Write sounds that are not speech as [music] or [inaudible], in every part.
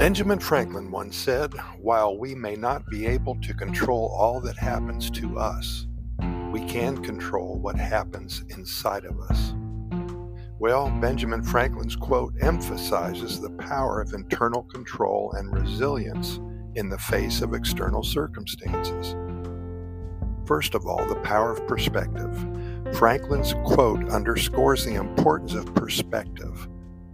Benjamin Franklin once said, While we may not be able to control all that happens to us, we can control what happens inside of us. Well, Benjamin Franklin's quote emphasizes the power of internal control and resilience in the face of external circumstances. First of all, the power of perspective. Franklin's quote underscores the importance of perspective.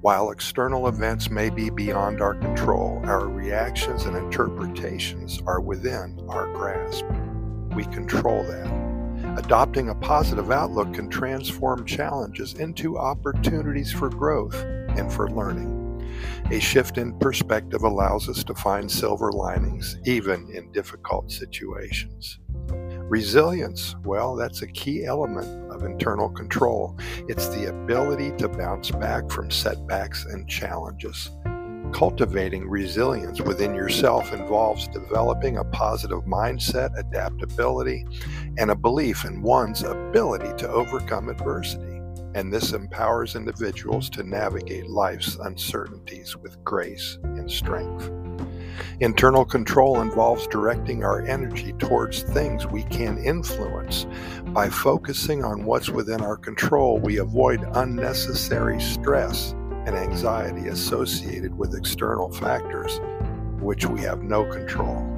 While external events may be beyond our control, our reactions and interpretations are within our grasp. We control that. Adopting a positive outlook can transform challenges into opportunities for growth and for learning. A shift in perspective allows us to find silver linings, even in difficult situations. Resilience, well, that's a key element of internal control. It's the ability to bounce back from setbacks and challenges. Cultivating resilience within yourself involves developing a positive mindset, adaptability, and a belief in one's ability to overcome adversity. And this empowers individuals to navigate life's uncertainties with grace and strength. Internal control involves directing our energy towards things we can influence. By focusing on what's within our control, we avoid unnecessary stress and anxiety associated with external factors, which we have no control.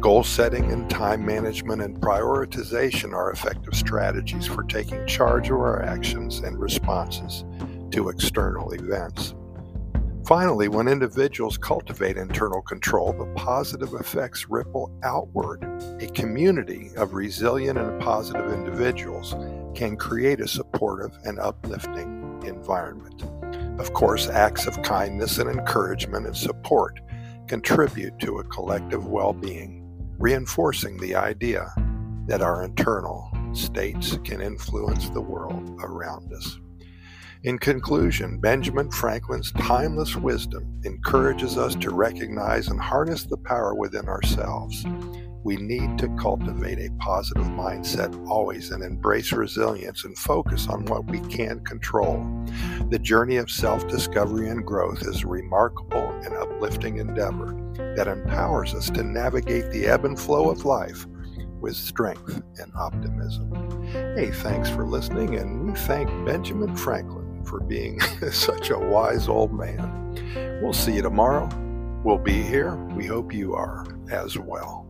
Goal setting and time management and prioritization are effective strategies for taking charge of our actions and responses to external events. Finally, when individuals cultivate internal control, the positive effects ripple outward. A community of resilient and positive individuals can create a supportive and uplifting environment. Of course, acts of kindness and encouragement and support contribute to a collective well being, reinforcing the idea that our internal states can influence the world around us. In conclusion, Benjamin Franklin's timeless wisdom encourages us to recognize and harness the power within ourselves. We need to cultivate a positive mindset always and embrace resilience and focus on what we can control. The journey of self discovery and growth is a remarkable and uplifting endeavor that empowers us to navigate the ebb and flow of life with strength and optimism. Hey, thanks for listening, and we thank Benjamin Franklin for being [laughs] such a wise old man. We'll see you tomorrow. We'll be here. We hope you are as well.